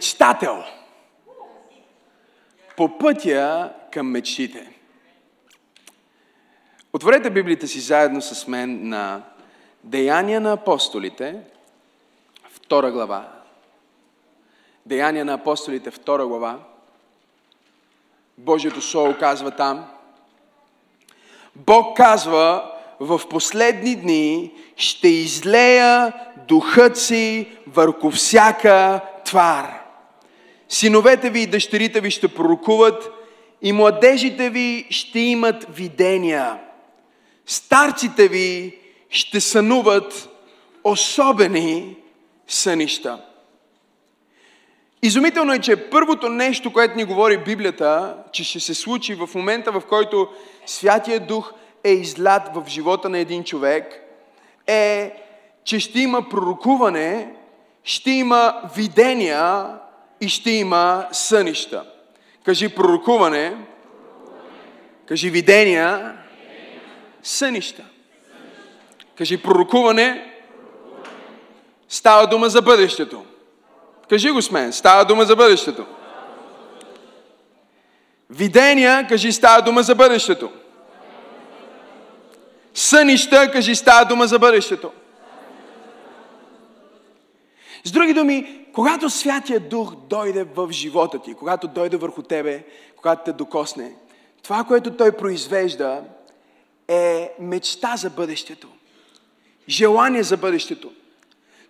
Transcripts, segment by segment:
мечтател по пътя към мечтите. Отворете Библията си заедно с мен на Деяния на апостолите, втора глава. Деяния на апостолите, втора глава. Божието Слово казва там. Бог казва, в последни дни ще излея духът си върху всяка твар. Синовете ви и дъщерите ви ще пророкуват и младежите ви ще имат видения. Старците ви ще сънуват особени сънища. Изумително е, че първото нещо, което ни говори Библията, че ще се случи в момента, в който Святия Дух е излят в живота на един човек, е, че ще има пророкуване, ще има видения и ще има сънища. Кажи пророкуване, кажи видения, сънища. Кажи пророкуване, става дума за бъдещето. Кажи го с мен, става дума за бъдещето. Видения, кажи, става дума за бъдещето. Сънища, кажи, става дума за бъдещето. С други думи, когато Святия Дух дойде в живота ти, когато дойде върху тебе, когато те докосне, това, което Той произвежда, е мечта за бъдещето. Желание за бъдещето.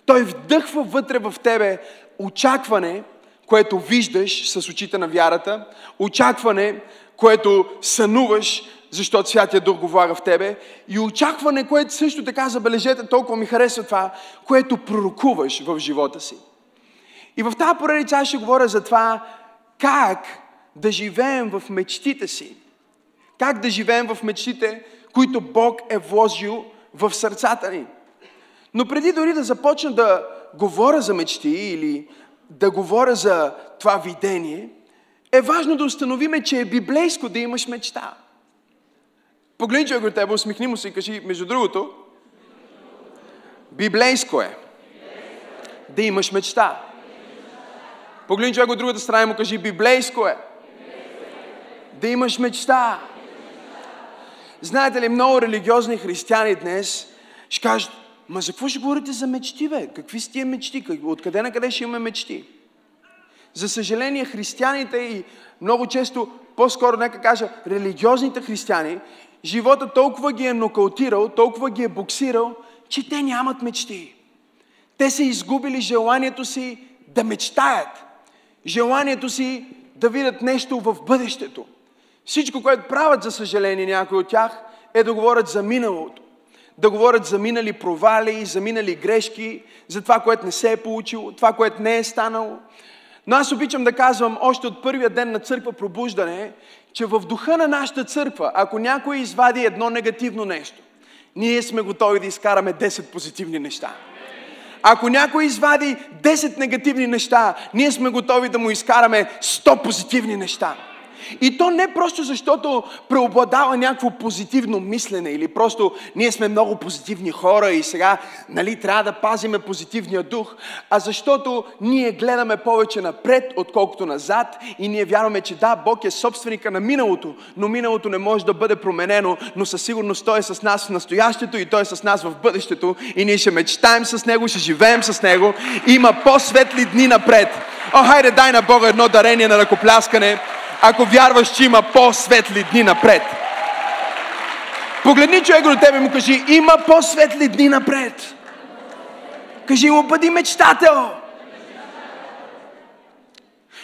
Той вдъхва вътре в тебе очакване, което виждаш с очите на вярата, очакване, което сънуваш, защото Святия Дух го влага в тебе, и очакване, което също така, забележете, толкова ми харесва това, което пророкуваш в живота си. И в тази поредица аз ще говоря за това как да живеем в мечтите си. Как да живеем в мечтите, които Бог е вложил в сърцата ни. Но преди дори да започна да говоря за мечти или да говоря за това видение, е важно да установиме, че е библейско да имаш мечта. Погледни човек от тебе, усмихни му се и кажи, между другото, библейско е да имаш мечта. Погледни човек от другата страна и му кажи, библейско е да имаш мечта. Знаете ли, много религиозни християни днес ще кажат, ма за какво ще говорите за мечти, бе? Какви са тия мечти? Откъде на къде ще имаме мечти? За съжаление, християните и много често, по-скоро нека кажа, религиозните християни, живота толкова ги е нокаутирал, толкова ги е буксирал, че те нямат мечти. Те са изгубили желанието си да мечтаят. Желанието си да видят нещо в бъдещето. Всичко, което правят, за съжаление, някои от тях, е да говорят за миналото. Да говорят за минали провали, за минали грешки, за това, което не се е получило, това, което не е станало. Но аз обичам да казвам още от първия ден на църква пробуждане, че в духа на нашата църква, ако някой извади едно негативно нещо, ние сме готови да изкараме 10 позитивни неща. Ако някой извади 10 негативни неща, ние сме готови да му изкараме 100 позитивни неща. И то не просто защото преобладава някакво позитивно мислене или просто ние сме много позитивни хора и сега нали, трябва да пазиме позитивния дух, а защото ние гледаме повече напред, отколкото назад и ние вярваме, че да, Бог е собственика на миналото, но миналото не може да бъде променено, но със сигурност Той е с нас в настоящето и Той е с нас в бъдещето и ние ще мечтаем с Него, ще живеем с Него. Има по-светли дни напред. О, хайде, дай на Бога едно дарение на ръкопляскане ако вярваш, че има по-светли дни напред. Погледни човек до тебе и му кажи, има по-светли дни напред. Кажи му, бъди мечтател.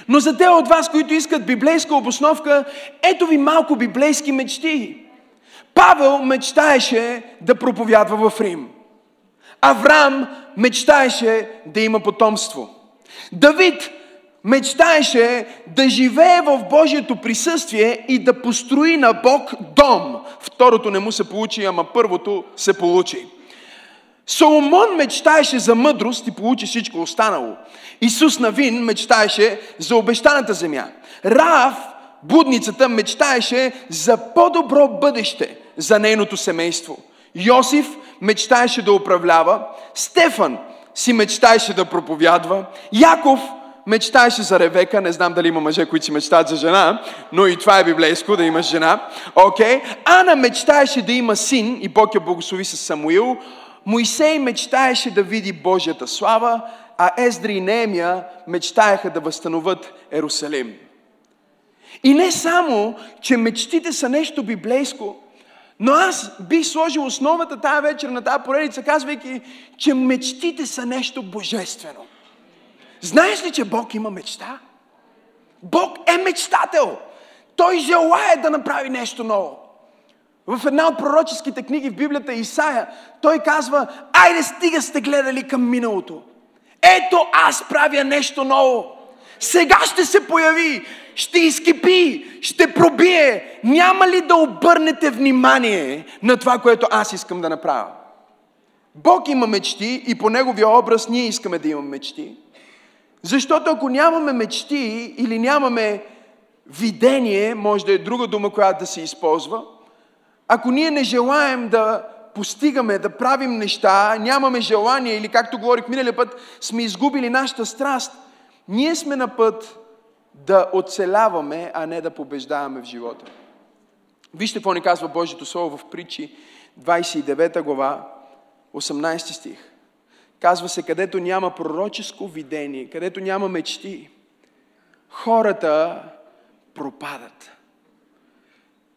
Но за те от вас, които искат библейска обосновка, ето ви малко библейски мечти. Павел мечтаеше да проповядва в Рим. Авраам мечтаеше да има потомство. Давид мечтаеше да живее в Божието присъствие и да построи на Бог дом. Второто не му се получи, ама първото се получи. Соломон мечтаеше за мъдрост и получи всичко останало. Исус Навин мечтаеше за обещаната земя. Рав, будницата, мечтаеше за по-добро бъдеще за нейното семейство. Йосиф мечтаеше да управлява. Стефан си мечтаеше да проповядва. Яков мечтаеше за Ревека, не знам дали има мъже, които си мечтаят за жена, но и това е библейско, да имаш жена. Окей. Okay. Ана мечтаеше да има син и Бог я благослови с Самуил. Моисей мечтаеше да види Божията слава, а Ездри и Неемия мечтаеха да възстановят Ерусалим. И не само, че мечтите са нещо библейско, но аз бих сложил основата тази вечер на тази поредица, казвайки, че мечтите са нещо божествено. Знаеш ли, че Бог има мечта? Бог е мечтател. Той желая да направи нещо ново. В една от пророческите книги в Библията Исаия, той казва, айде стига сте гледали към миналото. Ето аз правя нещо ново. Сега ще се появи, ще изкипи, ще пробие. Няма ли да обърнете внимание на това, което аз искам да направя? Бог има мечти и по Неговия образ ние искаме да имаме мечти. Защото ако нямаме мечти или нямаме видение, може да е друга дума, която да се използва, ако ние не желаем да постигаме, да правим неща, нямаме желание или както говорих миналия път, сме изгубили нашата страст, ние сме на път да оцеляваме, а не да побеждаваме в живота. Вижте какво ни казва Божието Слово в притчи 29 глава, 18 стих. Казва се, където няма пророческо видение, където няма мечти, хората пропадат.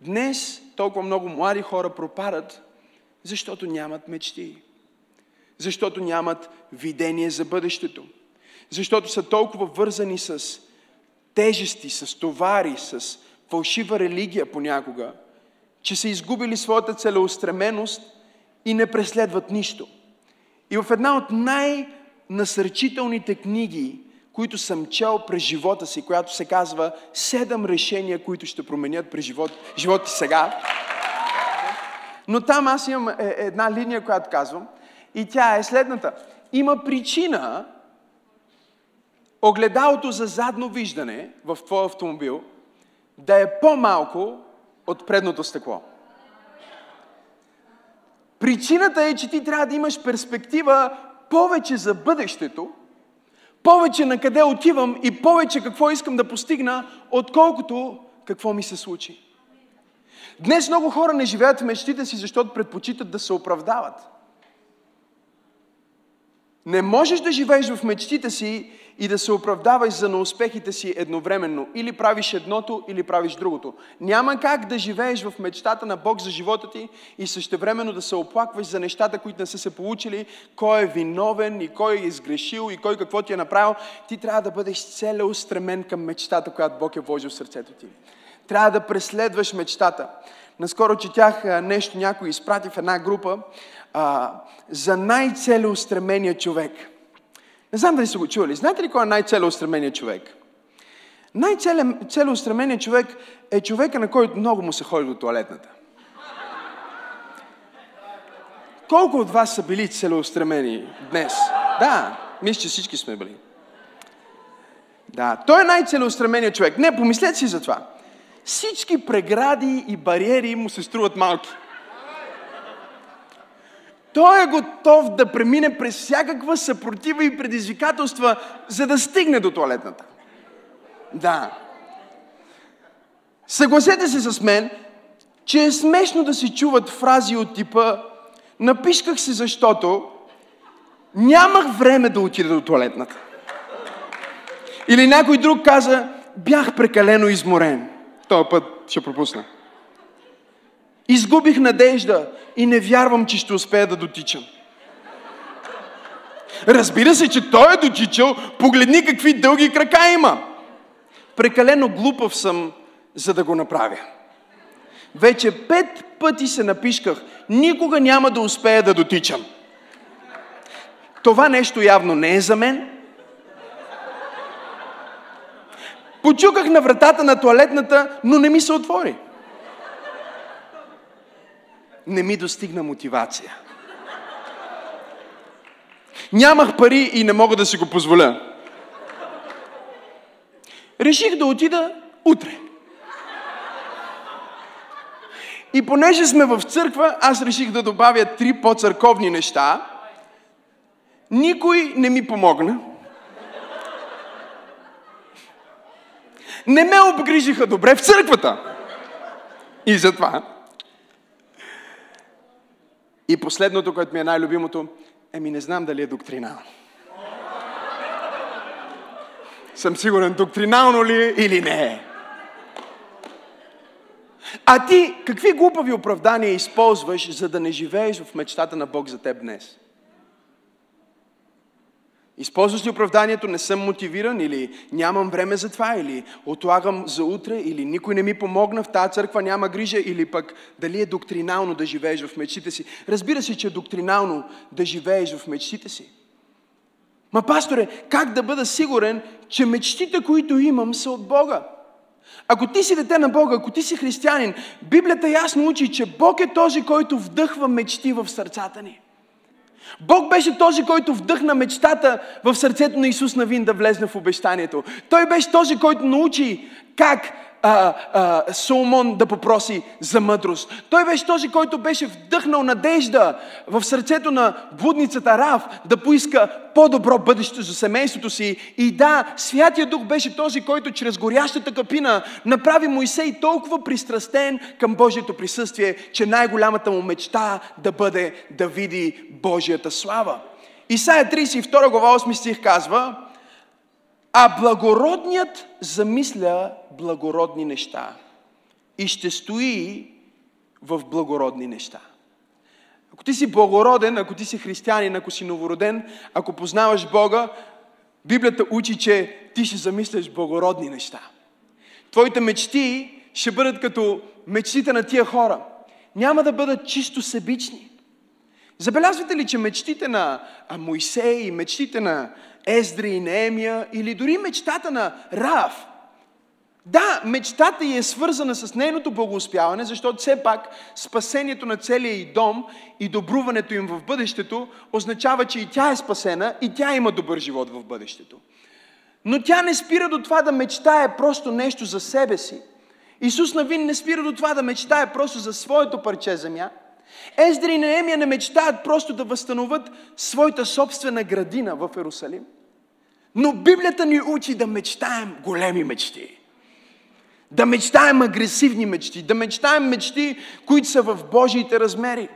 Днес толкова много млади хора пропадат, защото нямат мечти. Защото нямат видение за бъдещето. Защото са толкова вързани с тежести, с товари, с фалшива религия понякога, че са изгубили своята целеустременост и не преследват нищо. И в една от най-насърчителните книги, които съм чел през живота си, която се казва Седем решения, които ще променят през живот, живота ти сега. Но там аз имам е, една линия, която казвам, и тя е следната. Има причина огледалото за задно виждане в твой автомобил да е по-малко от предното стъкло. Причината е, че ти трябва да имаш перспектива повече за бъдещето, повече на къде отивам и повече какво искам да постигна, отколкото какво ми се случи. Днес много хора не живеят в мечтите си, защото предпочитат да се оправдават. Не можеш да живееш в мечтите си и да се оправдаваш за неуспехите си едновременно. Или правиш едното, или правиш другото. Няма как да живееш в мечтата на Бог за живота ти и същевременно да се оплакваш за нещата, които не са се получили, кой е виновен и кой е изгрешил и кой какво ти е направил. Ти трябва да бъдеш целеустремен към мечтата, която Бог е вложил в сърцето ти. Трябва да преследваш мечтата. Наскоро четях нещо, някой изпрати в една група а, за най-целеустремения човек – не знам дали са го чували. Знаете ли кой е най-целеустременият човек? Най-целеустременият човек е човека, на който много му се ходи до туалетната. Колко от вас са били целеустремени днес? Да, мисля, че всички сме били. Да, той е най-целеустременият човек. Не, помислете си за това. Всички прегради и бариери му се струват малки. Той е готов да премине през всякаква съпротива и предизвикателства, за да стигне до туалетната. Да. Съгласете се с мен, че е смешно да се чуват фрази от типа Напишках се, защото нямах време да отида до туалетната. Или някой друг каза, бях прекалено изморен. Този път ще пропусна. Изгубих надежда и не вярвам, че ще успея да дотичам. Разбира се, че той е дотичал, погледни какви дълги крака има. Прекалено глупав съм, за да го направя. Вече пет пъти се напишках. Никога няма да успея да дотичам. Това нещо явно не е за мен. Почуках на вратата на туалетната, но не ми се отвори не ми достигна мотивация. Нямах пари и не мога да си го позволя. Реших да отида утре. И понеже сме в църква, аз реших да добавя три по-църковни неща. Никой не ми помогна. Не ме обгрижиха добре в църквата. И затова. И последното, което ми е най-любимото, еми не знам дали е доктринално. Съм сигурен доктринално ли е или не е. А ти какви глупави оправдания използваш, за да не живееш в мечтата на Бог за теб днес? Използваш ли оправданието, не съм мотивиран или нямам време за това, или отлагам за утре, или никой не ми помогна, в тази църква няма грижа, или пък дали е доктринално да живееш в мечтите си. Разбира се, че е доктринално да живееш в мечтите си. Ма, пасторе, как да бъда сигурен, че мечтите, които имам, са от Бога? Ако ти си дете на Бога, ако ти си християнин, Библията ясно учи, че Бог е този, който вдъхва мечти в сърцата ни. Бог беше този, който вдъхна мечтата в сърцето на Исус Навин да влезне в обещанието. Той беше този, който научи как а, а, Соломон да попроси за мъдрост. Той беше този, който беше вдъхнал надежда в сърцето на блудницата Рав да поиска по-добро бъдеще за семейството си. И да, Святия Дух беше този, който чрез горящата капина направи Моисей толкова пристрастен към Божието присъствие, че най-голямата му мечта да бъде да види Божията слава. Исайя 32 глава 8 стих казва, а благородният замисля благородни неща и ще стои в благородни неща. Ако ти си благороден, ако ти си християнин, ако си новороден, ако познаваш Бога, Библията учи, че ти ще замисляш благородни неща. Твоите мечти ще бъдат като мечтите на тия хора. Няма да бъдат чисто себични. Забелязвате ли, че мечтите на Моисей мечтите на Ездри и Неемия или дори мечтата на Рав. Да, мечтата й е свързана с нейното благоуспяване, защото все пак спасението на целия и дом и добруването им в бъдещето означава, че и тя е спасена и тя има добър живот в бъдещето. Но тя не спира до това да мечтае просто нещо за себе си. Исус Навин не спира до това да мечтае просто за своето парче земя – Ездри и Неемия не мечтаят просто да възстановят своята собствена градина в Иерусалим. Но Библията ни учи да мечтаем големи мечти. Да мечтаем агресивни мечти. Да мечтаем мечти, които са в Божиите размери.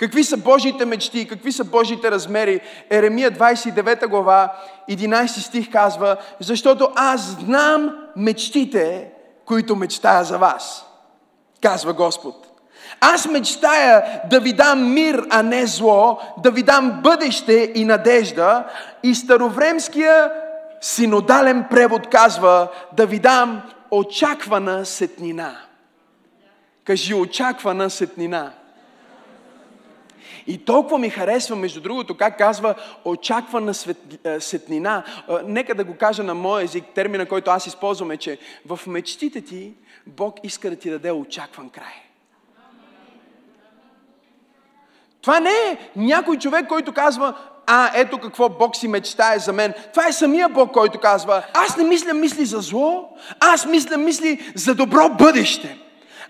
Какви са Божиите мечти? Какви са Божиите размери? Еремия 29 глава, 11 стих казва, защото аз знам мечтите, които мечтая за вас. Казва Господ. Аз мечтая да ви дам мир, а не зло, да ви дам бъдеще и надежда. И старовремския синодален превод казва да ви дам очаквана сетнина. Кажи очаквана сетнина. И толкова ми харесва, между другото, как казва очаквана свет, сетнина. Нека да го кажа на мой език, термина, който аз използвам е, че в мечтите ти Бог иска да ти даде очакван край. Това не е някой човек, който казва, а, ето какво Бог си мечтае за мен. Това е самия Бог, който казва, аз не мисля мисли за зло, аз мисля мисли за добро бъдеще.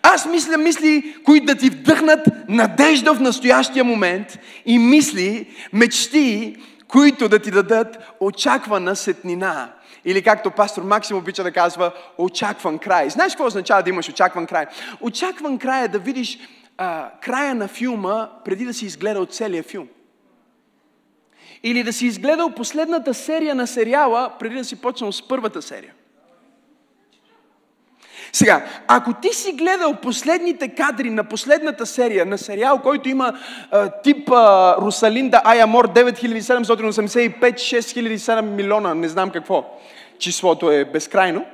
Аз мисля мисли, които да ти вдъхнат надежда в настоящия момент и мисли, мечти, които да ти дадат очаквана сетнина. Или както пастор Максим обича да казва, очакван край. Знаеш какво означава да имаш очакван край? Очакван край е да видиш а, края на филма, преди да си изгледал целия филм. Или да си изгледал последната серия на сериала, преди да си почнал с първата серия. Сега, ако ти си гледал последните кадри на последната серия, на сериал, който има а, тип а, Русалинда Айамор 9785 6007 милиона, не знам какво, числото е безкрайно,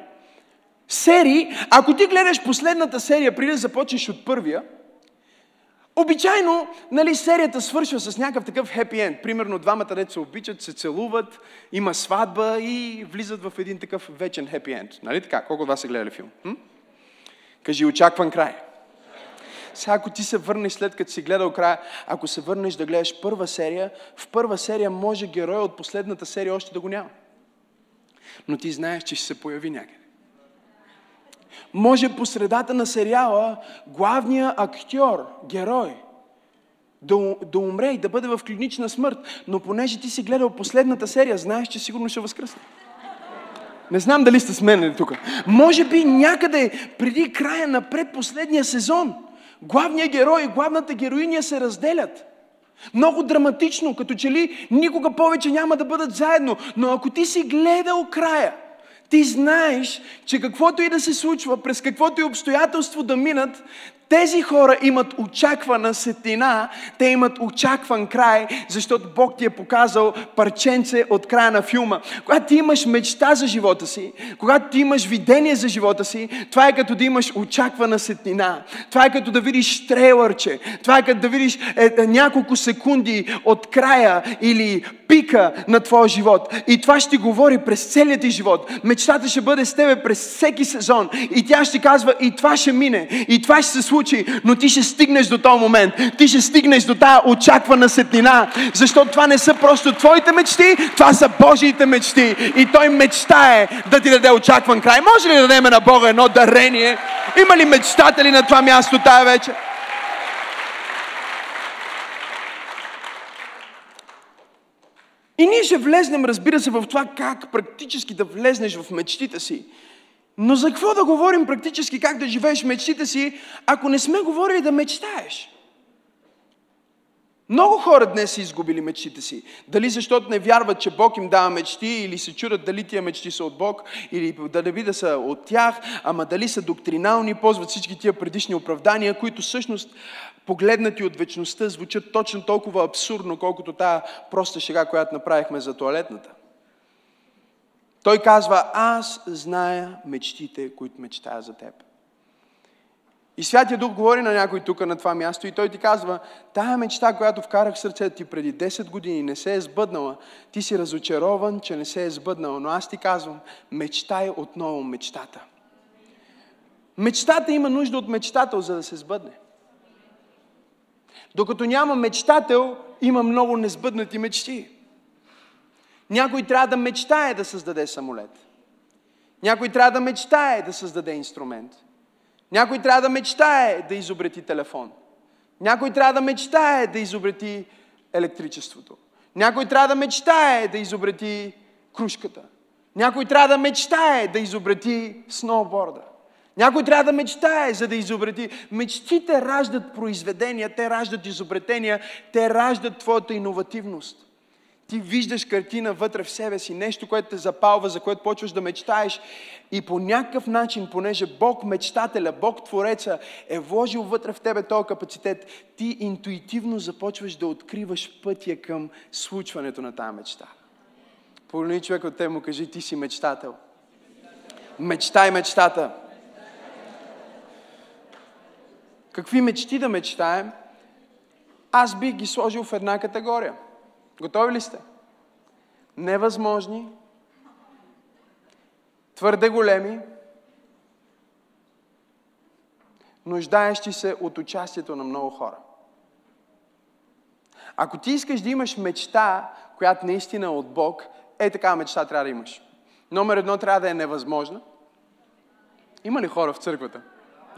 серии, ако ти гледаш последната серия, преди да започнеш от първия, Обичайно, нали, серията свършва с някакъв такъв хепи енд. Примерно двамата деца се обичат, се целуват, има сватба и влизат в един такъв вечен хепи енд. Нали така? Колко от вас са гледали филм? М? Кажи, очакван край. Сега, ако ти се върнеш след като си гледал края, ако се върнеш да гледаш първа серия, в първа серия може героя от последната серия още да го няма. Но ти знаеш, че ще се появи някъде може по средата на сериала главният актьор, герой, да, да умре и да бъде в клинична смърт. Но понеже ти си гледал последната серия, знаеш, че сигурно ще възкръсне. Не знам дали сте с мен тук. Може би някъде преди края на предпоследния сезон главният герой и главната героиня се разделят. Много драматично, като че ли никога повече няма да бъдат заедно. Но ако ти си гледал края, ти знаеш, че каквото и да се случва, през каквото и обстоятелство да минат, тези хора имат очаквана сетина, те имат очакван край, защото Бог ти е показал парченце от края на филма. Когато ти имаш мечта за живота си, когато ти имаш видение за живота си, това е като да имаш очаквана сетина. Това е като да видиш трейлърче. Това е като да видиш е, е, няколко секунди от края или пика на твоя живот. И това ще говори през целият ти живот. Мечтата ще бъде с тебе през всеки сезон. И тя ще казва, и това ще мине, и това ще се случи, но ти ще стигнеш до този момент. Ти ще стигнеш до тази очаквана сетнина, защото това не са просто твоите мечти, това са Божиите мечти. И Той мечтае да ти даде очакван край. Може ли да дадем на Бога едно дарение? Има ли мечтатели на това място тая вечер? И ние ще влезнем, разбира се, в това как практически да влезнеш в мечтите си. Но за какво да говорим практически как да живееш мечтите си, ако не сме говорили да мечтаеш? Много хора днес са изгубили мечтите си. Дали защото не вярват, че Бог им дава мечти, или се чудят дали тия мечти са от Бог, или дали да са от тях, ама дали са доктринални, ползват всички тия предишни оправдания, които всъщност погледнати от вечността звучат точно толкова абсурдно, колкото тая проста шега, която направихме за туалетната. Той казва, аз зная мечтите, които мечтая за теб. И Святия Дух говори на някой тук на това място и той ти казва, тая мечта, която вкарах в сърцето ти преди 10 години, не се е сбъднала. Ти си разочарован, че не се е сбъднала, но аз ти казвам, мечтай отново мечтата. Мечтата има нужда от мечтател, за да се сбъдне. Докато няма мечтател, има много несбъднати мечти. Някой трябва да мечтае да създаде самолет. Някой трябва да мечтае да създаде инструмент. Някой трябва да мечтае да изобрети телефон. Някой трябва да мечтае да изобрети електричеството. Някой трябва да мечтае да изобрети кружката. Някой трябва да мечтае да изобрети сноуборда. Някой трябва да мечтае, за да изобрети. Мечтите раждат произведения, те раждат изобретения, те раждат твоята иновативност. Ти виждаш картина вътре в себе си, нещо, което те запалва, за което почваш да мечтаеш. И по някакъв начин, понеже Бог мечтателя, Бог Твореца е вложил вътре в тебе този капацитет, ти интуитивно започваш да откриваш пътя към случването на тази мечта. Погледни човек от те му кажи, ти си мечтател. Мечтай мечтата. Какви мечти да мечтаем? Аз бих ги сложил в една категория – Готови ли сте? Невъзможни, твърде големи, нуждаещи се от участието на много хора. Ако ти искаш да имаш мечта, която наистина е от Бог, е такава мечта трябва да имаш. Номер едно трябва да е невъзможна. Има ли хора в църквата?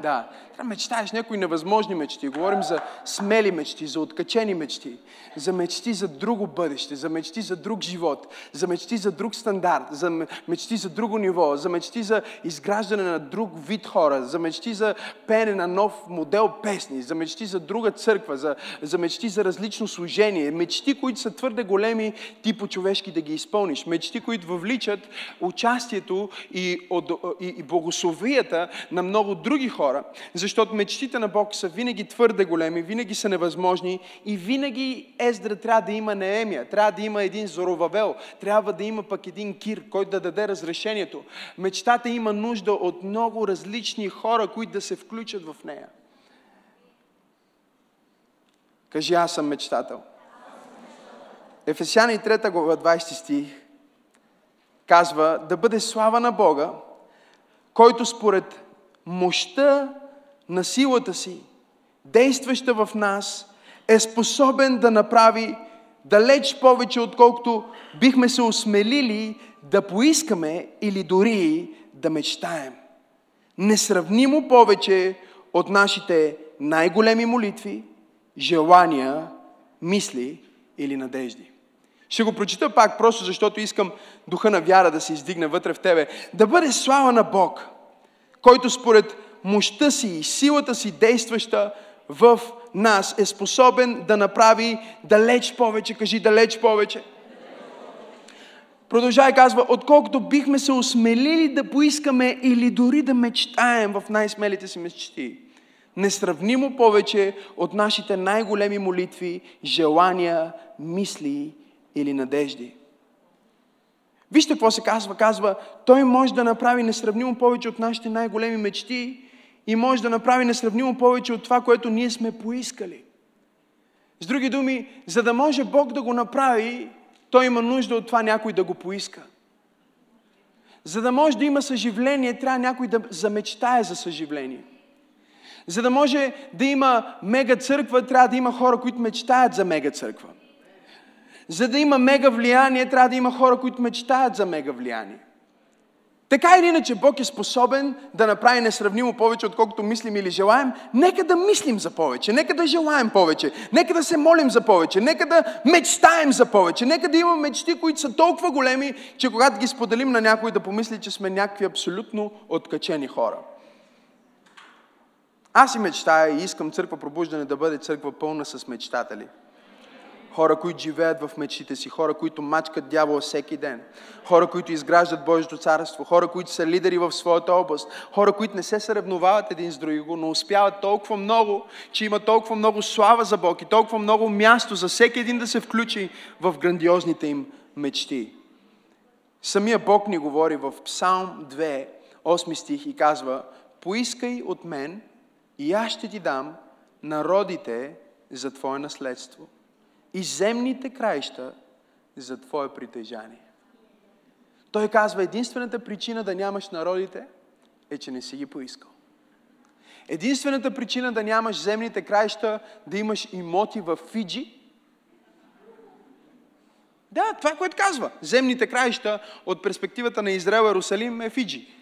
Да. Трябва да мечтаеш някои невъзможни мечти. Говорим за смели мечти, за откачени мечти, за мечти за друго бъдеще, за мечти за друг живот, за мечти за друг стандарт, за мечти за друго ниво, за мечти за изграждане на друг вид хора, за мечти за пеене на нов модел песни, за мечти за друга църква, за, за мечти за различно служение, мечти, които са твърде големи ти по-човешки да ги изпълниш, мечти, които въвличат участието и, и, и благословията на много други хора хора, защото мечтите на Бог са винаги твърде големи, винаги са невъзможни и винаги Ездра трябва да има Неемия, трябва да има един Зоровавел, трябва да има пък един Кир, който да даде разрешението. Мечтата има нужда от много различни хора, които да се включат в нея. Кажи, аз съм мечтател. Ефесяни 3 глава 20 стих казва да бъде слава на Бога, който според мощта на силата си, действаща в нас, е способен да направи далеч повече, отколкото бихме се осмелили да поискаме или дори да мечтаем. Несравнимо повече от нашите най-големи молитви, желания, мисли или надежди. Ще го прочита пак, просто защото искам духа на вяра да се издигне вътре в тебе. Да бъде слава на Бог, който според мощта си и силата си действаща в нас е способен да направи далеч повече. Кажи далеч повече. Продължава и казва, отколкото бихме се осмелили да поискаме или дори да мечтаем в най-смелите си мечти. Несравнимо повече от нашите най-големи молитви, желания, мисли или надежди. Вижте какво се казва. Казва, той може да направи несравнимо повече от нашите най-големи мечти и може да направи несравнимо повече от това, което ние сме поискали. С други думи, за да може Бог да го направи, той има нужда от това някой да го поиска. За да може да има съживление, трябва някой да замечтае за съживление. За да може да има мега църква, трябва да има хора, които мечтаят за мега църква. За да има мега влияние, трябва да има хора, които мечтаят за мега влияние. Така или иначе Бог е способен да направи несравнимо повече, отколкото мислим или желаем. Нека да мислим за повече, нека да желаем повече, нека да се молим за повече, нека да мечтаем за повече, нека да имаме мечти, които са толкова големи, че когато ги споделим на някой да помисли, че сме някакви абсолютно откачени хора. Аз и мечтая и искам църква пробуждане да бъде църква пълна с мечтатели хора, които живеят в мечтите си, хора, които мачкат дявола всеки ден, хора, които изграждат Божието царство, хора, които са лидери в своята област, хора, които не се съревновават един с друго, но успяват толкова много, че има толкова много слава за Бог и толкова много място за всеки един да се включи в грандиозните им мечти. Самия Бог ни говори в Псалм 2, 8 стих и казва, поискай от мен и аз ще ти дам народите за Твое наследство и земните краища за Твое притежание. Той казва, единствената причина да нямаш народите е, че не си ги поискал. Единствената причина да нямаш земните краища, да имаш имоти в Фиджи, да, това, което казва. Земните краища от перспективата на Израел Иерусалим е Фиджи.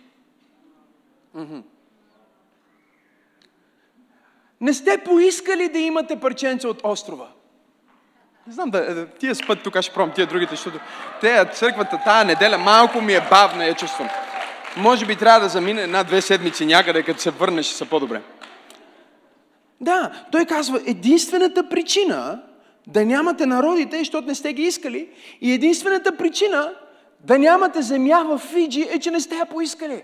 Не сте поискали да имате парченца от острова. Не знам, да, тия спът тук ще пробвам, тия другите, защото те църквата тая неделя малко ми е бавна, я чувствам. Може би трябва да замине една-две седмици някъде, като се върнеш, ще са по-добре. Да, той казва, единствената причина да нямате народите, защото не сте ги искали, и единствената причина да нямате земя в Фиджи е, че не сте я поискали.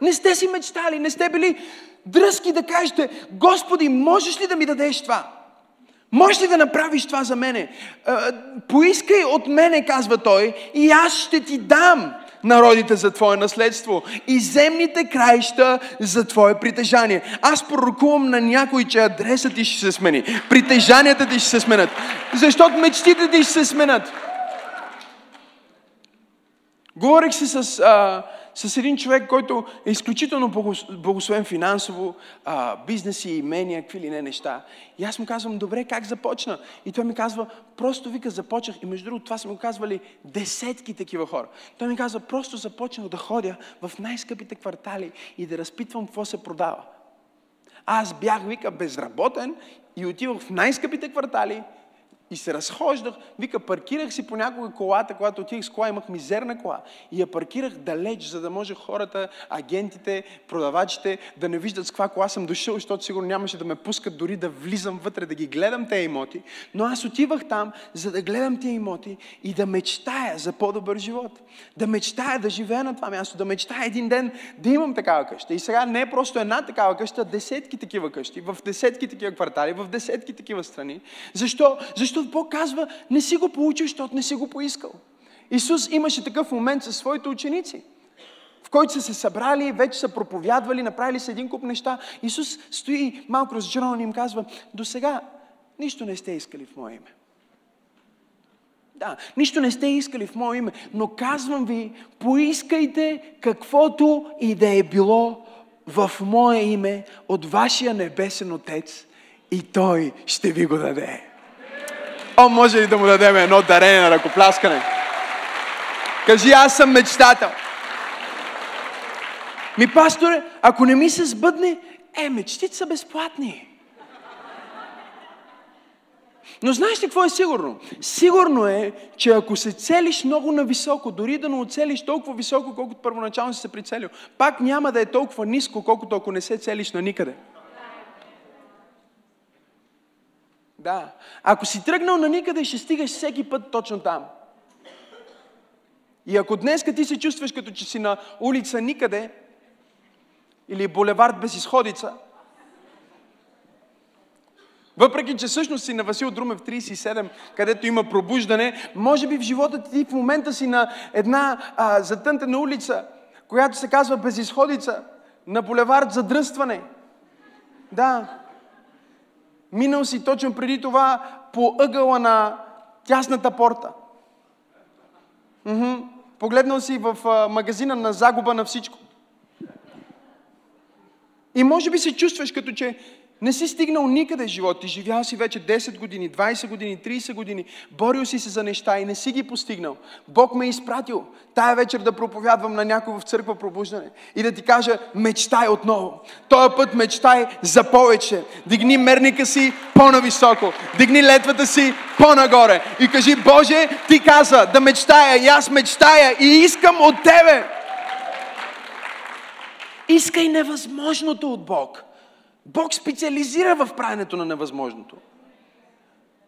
Не сте си мечтали, не сте били дръзки да кажете, Господи, можеш ли да ми дадеш това? Можеш ли да направиш това за мене? Поискай от мене, казва той, и аз ще ти дам народите за Твое наследство и земните краища за Твое притежание. Аз пророкувам на някой, че адресът ти ще се смени, притежанията ти ще се сменят, защото мечтите ти ще се сменят. Говорих си с а, с един човек, който е изключително благословен финансово, а, бизнес и имения, какви ли не неща. И аз му казвам, добре, как започна? И той ми казва, просто вика, започнах. И между другото, това са му казвали десетки такива хора. Той ми казва, просто започнах да ходя в най-скъпите квартали и да разпитвам какво се продава. Аз бях, вика, безработен и отивах в най-скъпите квартали и се разхождах, вика, паркирах си понякога колата, когато отих с кола, имах мизерна кола. И я паркирах далеч, за да може хората, агентите, продавачите да не виждат с каква кола съм дошъл, защото сигурно нямаше да ме пускат дори да влизам вътре, да ги гледам тези имоти. Но аз отивах там, за да гледам тези имоти и да мечтая за по-добър живот. Да мечтая да живея на това място, да мечтая един ден да имам такава къща. И сега не е просто една такава къща, десетки такива къщи, в десетки такива квартали, в десетки такива страни. Защо? Защо защото Бог казва, не си го получил, защото не си го поискал. Исус имаше такъв момент със своите ученици, в който са се събрали, вече са проповядвали, направили са един куп неща. Исус стои малко разочарован и им казва, до сега нищо не сте искали в Мое име. Да, нищо не сте искали в Мое име, но казвам ви, поискайте каквото и да е било в Мое име от вашия небесен Отец и Той ще ви го даде. О, може ли да му дадем едно дарение на ръкопляскане? Кажи, аз съм мечтател. Ми, пасторе, ако не ми се сбъдне, е, мечтите са безплатни. Но знаеш ли какво е сигурно? Сигурно е, че ако се целиш много нависоко, дори да не оцелиш толкова високо, колкото първоначално си се прицелил, пак няма да е толкова ниско, колкото ако не се целиш на никъде. Да. Ако си тръгнал на никъде, ще стигаш всеки път точно там. И ако днес ти се чувстваш като че си на улица никъде, или булевард без изходица, въпреки, че всъщност си на Васил Друмев 37, където има пробуждане, може би в живота ти в момента си на една а, затънтена улица, която се казва безисходица, на булевард задръстване. Да. Минал си точно преди това по ъгъла на тясната порта. Мхм. Погледнал си в а, магазина на загуба на всичко. И може би се чувстваш като че не си стигнал никъде в живота. Ти живял си вече 10 години, 20 години, 30 години. Борил си се за неща и не си ги постигнал. Бог ме е изпратил тая вечер да проповядвам на някой в църква пробуждане и да ти кажа, мечтай отново. Този път мечтай за повече. Дигни мерника си по-нависоко. Дигни летвата си по-нагоре. И кажи, Боже, ти каза да мечтая и аз мечтая и искам от Тебе. Искай невъзможното от Бог. Бог специализира в правенето на невъзможното.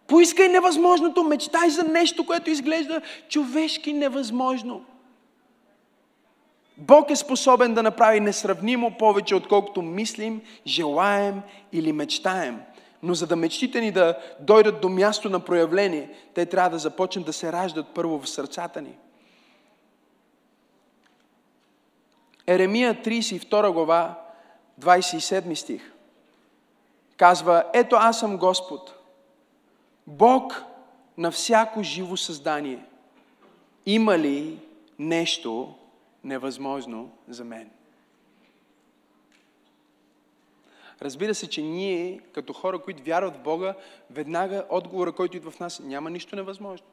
Поискай невъзможното, мечтай за нещо, което изглежда човешки невъзможно. Бог е способен да направи несравнимо повече, отколкото мислим, желаем или мечтаем. Но за да мечтите ни да дойдат до място на проявление, те трябва да започнат да се раждат първо в сърцата ни. Еремия 32 глава, 27 стих казва, ето аз съм Господ, Бог на всяко живо създание. Има ли нещо невъзможно за мен? Разбира се, че ние, като хора, които вярват в Бога, веднага отговора, който идва в нас, няма нищо невъзможно.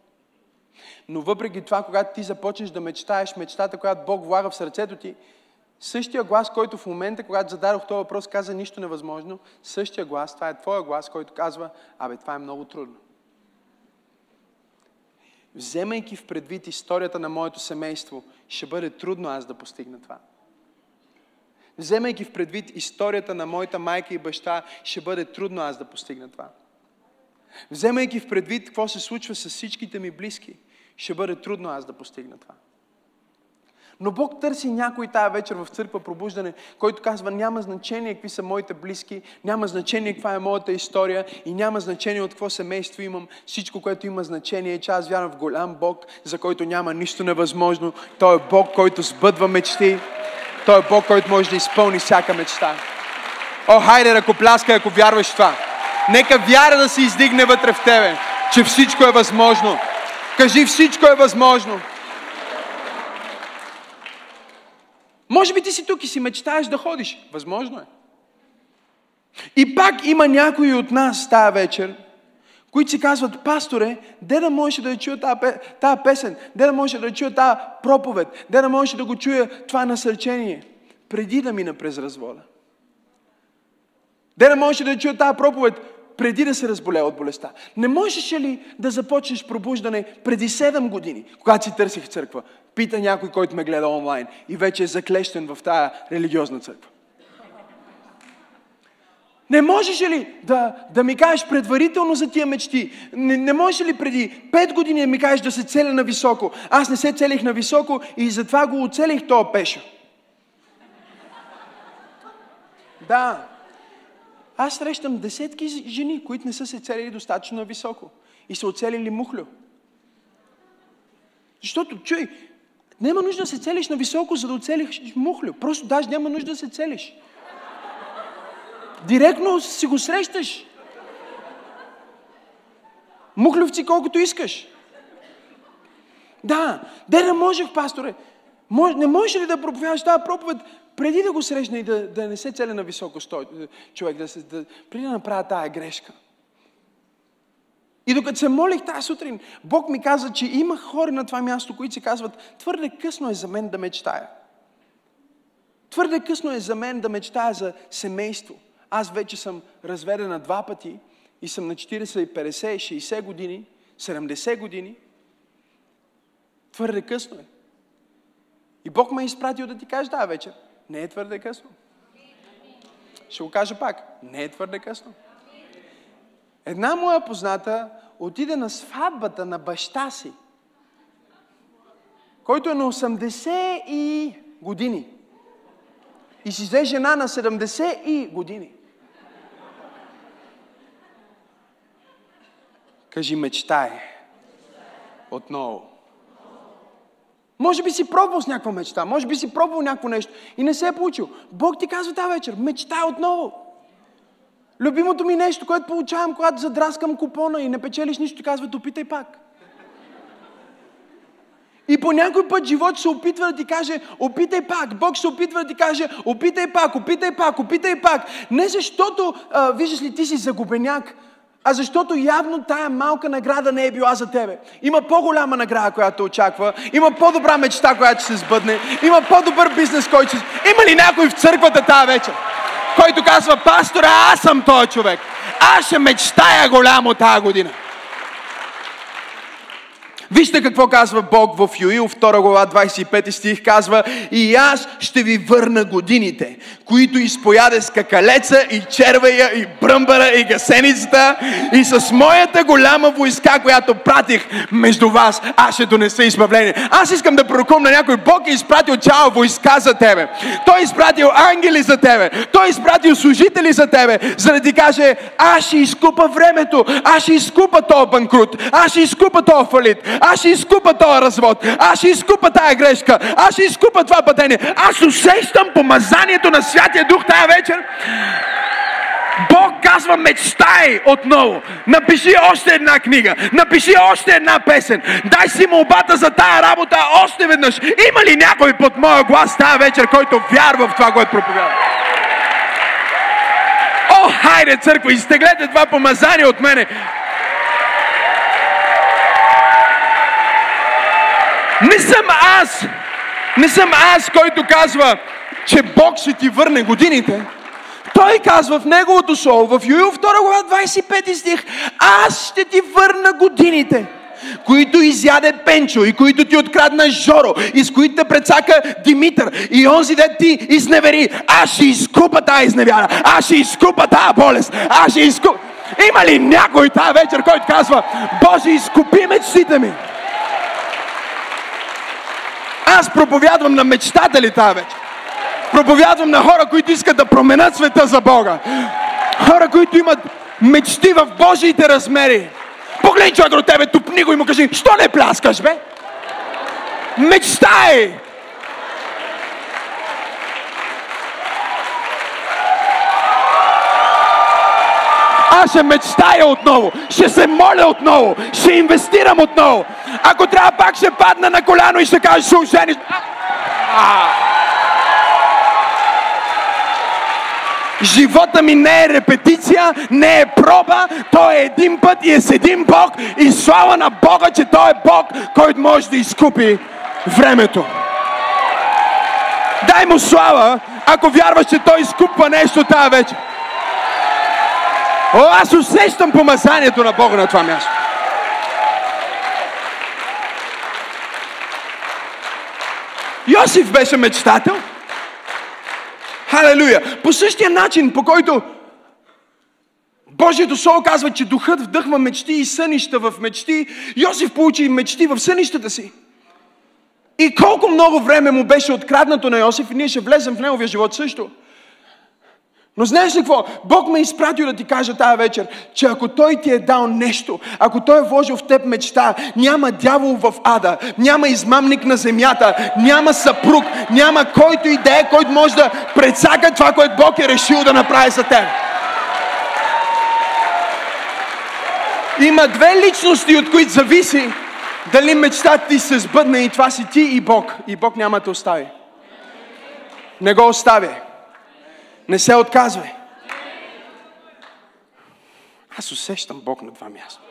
Но въпреки това, когато ти започнеш да мечтаеш мечтата, която Бог влага в сърцето ти, Същия глас, който в момента, когато зададох този въпрос, каза нищо невъзможно, същия глас, това е твоя глас, който казва, абе, това е много трудно. Вземайки в предвид историята на моето семейство, ще бъде трудно аз да постигна това. Вземайки в предвид историята на моята майка и баща, ще бъде трудно аз да постигна това. Вземайки в предвид какво се случва с всичките ми близки, ще бъде трудно аз да постигна това. Но Бог търси някой тая вечер в църква пробуждане, който казва, няма значение какви са моите близки, няма значение каква е моята история и няма значение от какво семейство имам. Всичко, което има значение е, че аз вярвам в голям Бог, за който няма нищо невъзможно. Той е Бог, който сбъдва мечти. Той е Бог, който може да изпълни всяка мечта. О, хайде, ръкопляскай, ако вярваш в това. Нека вяра да се издигне вътре в тебе, че всичко е възможно. Кажи, всичко е възможно. Може би ти си тук и си мечтаеш да ходиш. Възможно е. И пак има някои от нас тази вечер, които си казват, пасторе, де да можеше да чуя тази, песен, де да можеше да чуя тази проповед, де да можеше да го чуя това насърчение, преди да мина през развода. Де да можеше да чуя тази проповед, преди да се разболее от болестта. Не можеш ли да започнеш пробуждане преди 7 години, когато си търсих църква? Пита някой, който ме гледа онлайн и вече е заклещен в тая религиозна църква. Не можеш ли да, да ми кажеш предварително за тия мечти? Не, не можеш ли преди 5 години да ми кажеш да се целя на високо? Аз не се целих на високо и затова го оцелих този пеша. Да. Аз срещам десетки жени, които не са се целили достатъчно високо и са оцелили мухлю. Защото, чуй, няма нужда да се целиш на високо, за да оцелиш мухлю. Просто даже няма нужда да се целиш. Директно си го срещаш. Мухлювци колкото искаш. Да, де не можех, пасторе. не можеш ли да проповядаш тази проповед преди да го срещна и да, да не се целя на високо стой, човек, да се, да, преди да направя тая грешка. И докато се молих тази сутрин, Бог ми каза, че има хора на това място, които си казват, твърде късно е за мен да мечтая. Твърде късно е за мен да мечтая за семейство. Аз вече съм разведена два пъти и съм на 40, 50, 60 години, 70 години, твърде късно е. И Бог ме е изпратил да ти каже да вечер. Не е твърде късно. Ще го кажа пак. Не е твърде късно. Една моя позната отиде на сватбата на баща си, който е на 80 и години. И си взе жена на 70 и години. Кажи мечтай. Отново. Може би си пробвал с някаква мечта, може би си пробвал някакво нещо и не се е получил. Бог ти казва тази вечер, мечтай отново. Любимото ми нещо, което получавам, когато задраскам купона и не печелиш нищо, ти казва, опитай пак. И по някой път живот се опитва да ти каже, опитай пак. Бог се опитва да ти каже, опитай пак, опитай пак, опитай пак. Не защото, а, виждаш ли, ти си загубеняк, а защото явно тая малка награда не е била за тебе. Има по-голяма награда, която очаква. Има по-добра мечта, която ще се сбъдне. Има по-добър бизнес, който ще... Има ли някой в църквата тази вечер, който казва, пастора, аз съм този човек. Аз ще мечтая голямо тази година. Вижте какво казва Бог в Юил, 2 глава, 25 стих, казва И аз ще ви върна годините, които изпояде с какалеца и червея и бръмбара и гасеницата и с моята голяма войска, която пратих между вас, аз ще донеса избавление. Аз искам да пророкувам на някой. Бог е изпратил цяла войска за тебе. Той е изпратил ангели за тебе. Той е изпратил служители за тебе, за да ти каже, аз ще изкупа времето, аз ще изкупа този банкрут, аз ще изкупа този фалит, аз ще изкупа този развод. Аз ще изкупа тая грешка. Аз ще изкупа това пътение. Аз усещам помазанието на Святия Дух тая вечер. Бог казва мечтай отново. Напиши още една книга. Напиши още една песен. Дай си молбата за тая работа още веднъж. Има ли някой под моя глас тая вечер, който вярва в това, което проповядва? О, хайде, църква, изтеглете това помазание от мене. Не съм аз, не съм аз, който казва, че Бог ще ти върне годините. Той казва в неговото слово, в Юил 2 глава 25 стих, аз ще ти върна годините които изяде Пенчо и които ти открадна Жоро и с които те прецака Димитър и онзи де ти изневери. Аз ще изкупа тази изневяра. Аз ще изкупа тази болест. Аз ще изкупа... Има ли някой тази вечер, който казва, Боже, изкупи мечтите ми? Аз проповядвам на мечтатели тази вечер. Проповядвам на хора, които искат да променят света за Бога. Хора, които имат мечти в Божиите размери. Погледни човек до тебе, тупни го и му кажи, що не пляскаш, бе? Мечтай! Аз ще мечтая отново, ще се моля отново, ще инвестирам отново. Ако трябва, пак ще падна на коляно и ще кажа, ще ожениш. Живота ми не е репетиция, не е проба, той е един път и е с един Бог и слава на Бога, че той е Бог, който може да изкупи времето. Дай му слава, ако вярваш, че той изкупва нещо тази вечер. О, аз усещам помазанието на Бога на това място. Йосиф беше мечтател. Халелуя! По същия начин, по който Божието Слово казва, че духът вдъхва мечти и сънища в мечти, Йосиф получи мечти в сънищата си. И колко много време му беше откраднато на Йосиф и ние ще влезем в неговия живот също. Но знаеш ли какво? Бог ме е изпратил да ти кажа тази вечер, че ако Той ти е дал нещо, ако Той е вложил в теб мечта, няма дявол в ада, няма измамник на земята, няма съпруг, няма който и да е, който може да предсака това, което Бог е решил да направи за теб. Има две личности, от които зависи дали мечтата ти се сбъдне и това си ти и Бог. И Бог няма да те остави. Не го оставя. Не се отказвай. Аз усещам Бог на това място.